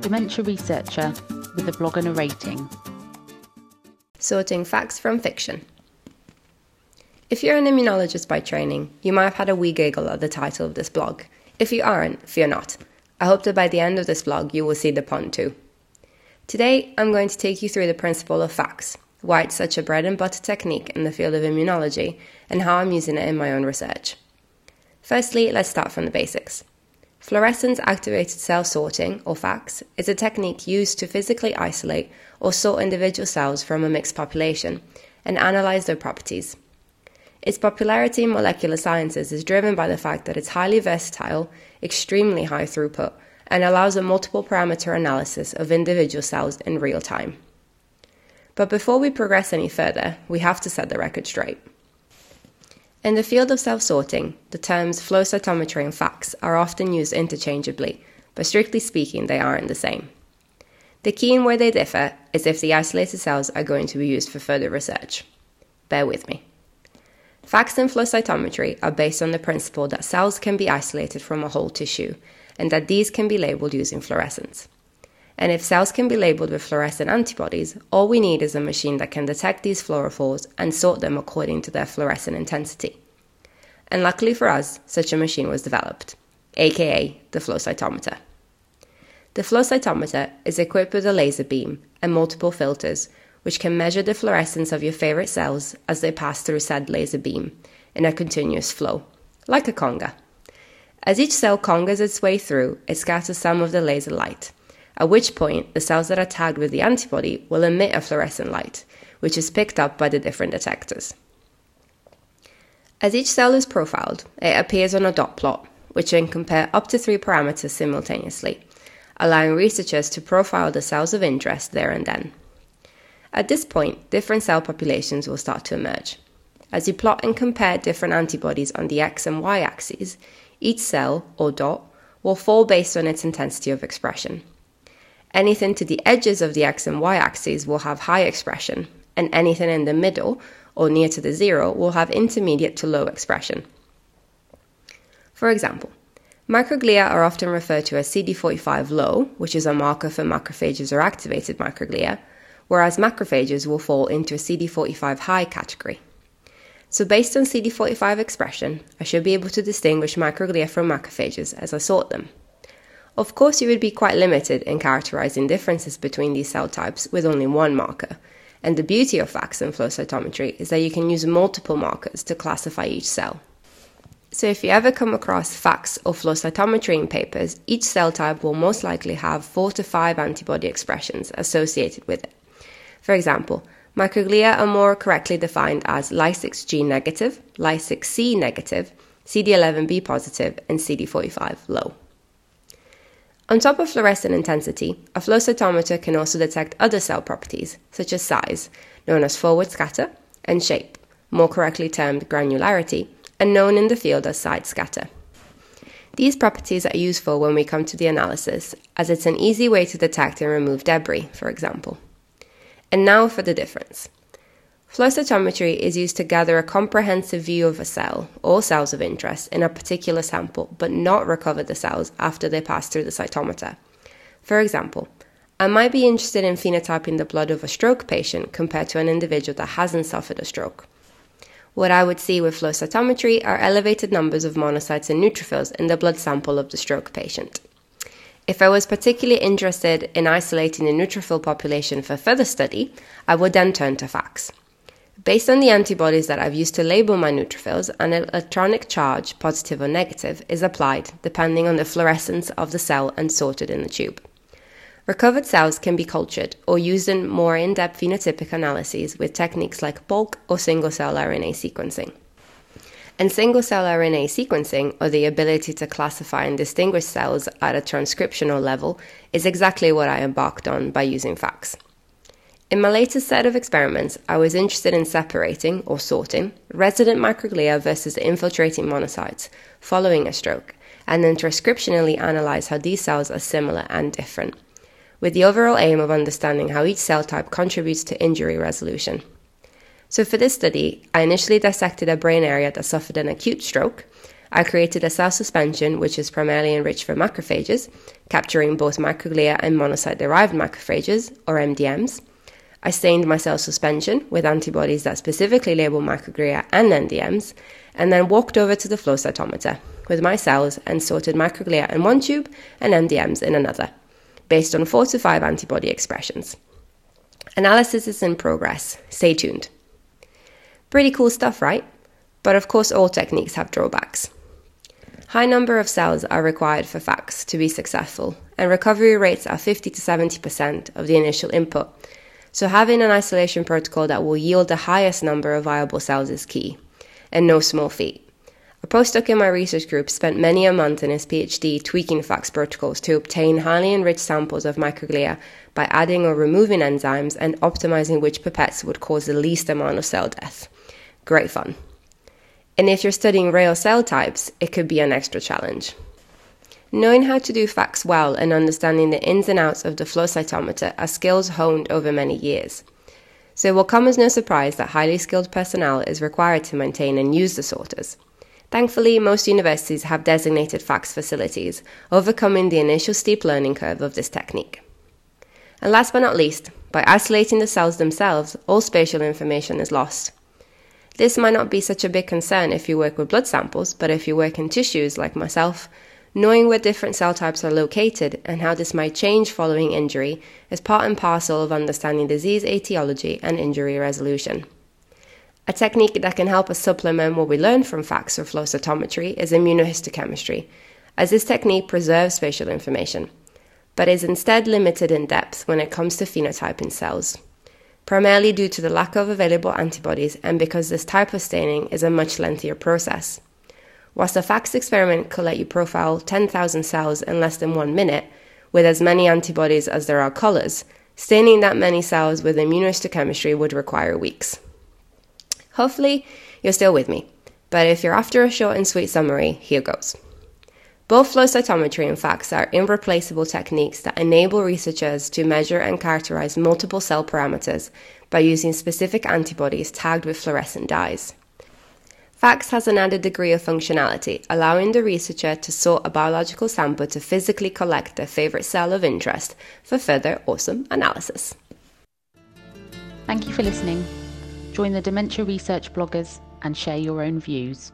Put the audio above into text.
dementia researcher with a blog and a rating. Sorting FACS from fiction. If you're an immunologist by training, you might have had a wee giggle at the title of this blog. If you aren't, fear not. I hope that by the end of this blog you will see the pun too. Today, I'm going to take you through the principle of FACS, why it's such a bread and butter technique in the field of immunology, and how I'm using it in my own research. Firstly, let's start from the basics. Fluorescence activated cell sorting, or FACS, is a technique used to physically isolate or sort individual cells from a mixed population and analyze their properties. Its popularity in molecular sciences is driven by the fact that it's highly versatile, extremely high throughput, and allows a multiple parameter analysis of individual cells in real time. But before we progress any further, we have to set the record straight. In the field of cell sorting, the terms flow cytometry and FACS are often used interchangeably, but strictly speaking, they aren't the same. The key in where they differ is if the isolated cells are going to be used for further research. Bear with me. FACS and flow cytometry are based on the principle that cells can be isolated from a whole tissue and that these can be labeled using fluorescence. And if cells can be labeled with fluorescent antibodies, all we need is a machine that can detect these fluorophores and sort them according to their fluorescent intensity. And luckily for us, such a machine was developed, aka the flow cytometer. The flow cytometer is equipped with a laser beam and multiple filters, which can measure the fluorescence of your favorite cells as they pass through said laser beam in a continuous flow, like a conga. As each cell congas its way through, it scatters some of the laser light, at which point the cells that are tagged with the antibody will emit a fluorescent light, which is picked up by the different detectors. As each cell is profiled, it appears on a dot plot, which can compare up to three parameters simultaneously, allowing researchers to profile the cells of interest there and then. At this point, different cell populations will start to emerge. As you plot and compare different antibodies on the x and y axes, each cell, or dot, will fall based on its intensity of expression. Anything to the edges of the x and y axes will have high expression, and anything in the middle, or near to the zero, will have intermediate to low expression. For example, microglia are often referred to as CD45 low, which is a marker for macrophages or activated microglia, whereas macrophages will fall into a CD45 high category. So, based on CD45 expression, I should be able to distinguish microglia from macrophages as I sort them. Of course, you would be quite limited in characterizing differences between these cell types with only one marker. And the beauty of and flow cytometry is that you can use multiple markers to classify each cell. So, if you ever come across FACS or flow cytometry in papers, each cell type will most likely have four to five antibody expressions associated with it. For example, Microglia are more correctly defined as Ly6G negative, Ly6C negative, CD11B positive, and CD45 low. On top of fluorescent intensity, a flow cytometer can also detect other cell properties, such as size, known as forward scatter, and shape, more correctly termed granularity, and known in the field as side scatter. These properties are useful when we come to the analysis, as it's an easy way to detect and remove debris, for example. And now for the difference. Flow cytometry is used to gather a comprehensive view of a cell or cells of interest in a particular sample, but not recover the cells after they pass through the cytometer. For example, I might be interested in phenotyping the blood of a stroke patient compared to an individual that hasn't suffered a stroke. What I would see with flow cytometry are elevated numbers of monocytes and neutrophils in the blood sample of the stroke patient. If I was particularly interested in isolating the neutrophil population for further study, I would then turn to FACS. Based on the antibodies that I've used to label my neutrophils, an electronic charge, positive or negative, is applied depending on the fluorescence of the cell and sorted in the tube. Recovered cells can be cultured or used in more in depth phenotypic analyses with techniques like bulk or single cell RNA sequencing. And single cell RNA sequencing, or the ability to classify and distinguish cells at a transcriptional level, is exactly what I embarked on by using FACS. In my latest set of experiments, I was interested in separating, or sorting, resident microglia versus infiltrating monocytes following a stroke, and then transcriptionally analyze how these cells are similar and different, with the overall aim of understanding how each cell type contributes to injury resolution. So, for this study, I initially dissected a brain area that suffered an acute stroke I created a cell suspension which is primarily enriched for macrophages, capturing both microglia and monocyte derived macrophages, or MDMs. I stained my cell suspension with antibodies that specifically label microglia and MDMs, and then walked over to the flow cytometer with my cells and sorted microglia in one tube and MDMs in another, based on four to five antibody expressions. Analysis is in progress. Stay tuned. Pretty cool stuff, right? But of course, all techniques have drawbacks. High number of cells are required for FACS to be successful, and recovery rates are 50 to 70% of the initial input. So, having an isolation protocol that will yield the highest number of viable cells is key, and no small feat. A postdoc in my research group spent many a month in his PhD tweaking FACS protocols to obtain highly enriched samples of microglia by adding or removing enzymes and optimizing which pipettes would cause the least amount of cell death. Great fun. And if you're studying rare cell types, it could be an extra challenge. Knowing how to do FACS well and understanding the ins and outs of the flow cytometer are skills honed over many years. So it will come as no surprise that highly skilled personnel is required to maintain and use the sorters. Thankfully, most universities have designated FACS facilities, overcoming the initial steep learning curve of this technique. And last but not least, by isolating the cells themselves, all spatial information is lost. This might not be such a big concern if you work with blood samples, but if you work in tissues like myself, knowing where different cell types are located and how this might change following injury is part and parcel of understanding disease etiology and injury resolution. A technique that can help us supplement what we learn from FACS or flow cytometry is immunohistochemistry, as this technique preserves spatial information, but is instead limited in depth when it comes to phenotyping cells primarily due to the lack of available antibodies and because this type of staining is a much lengthier process. Whilst a FACS experiment could let you profile 10,000 cells in less than one minute, with as many antibodies as there are colors, staining that many cells with immunohistochemistry would require weeks. Hopefully, you're still with me, but if you're after a short and sweet summary, here goes. Both flow cytometry and FACS are irreplaceable techniques that enable researchers to measure and characterize multiple cell parameters by using specific antibodies tagged with fluorescent dyes. FACS has an added degree of functionality, allowing the researcher to sort a biological sample to physically collect their favorite cell of interest for further awesome analysis. Thank you for listening. Join the Dementia Research bloggers and share your own views.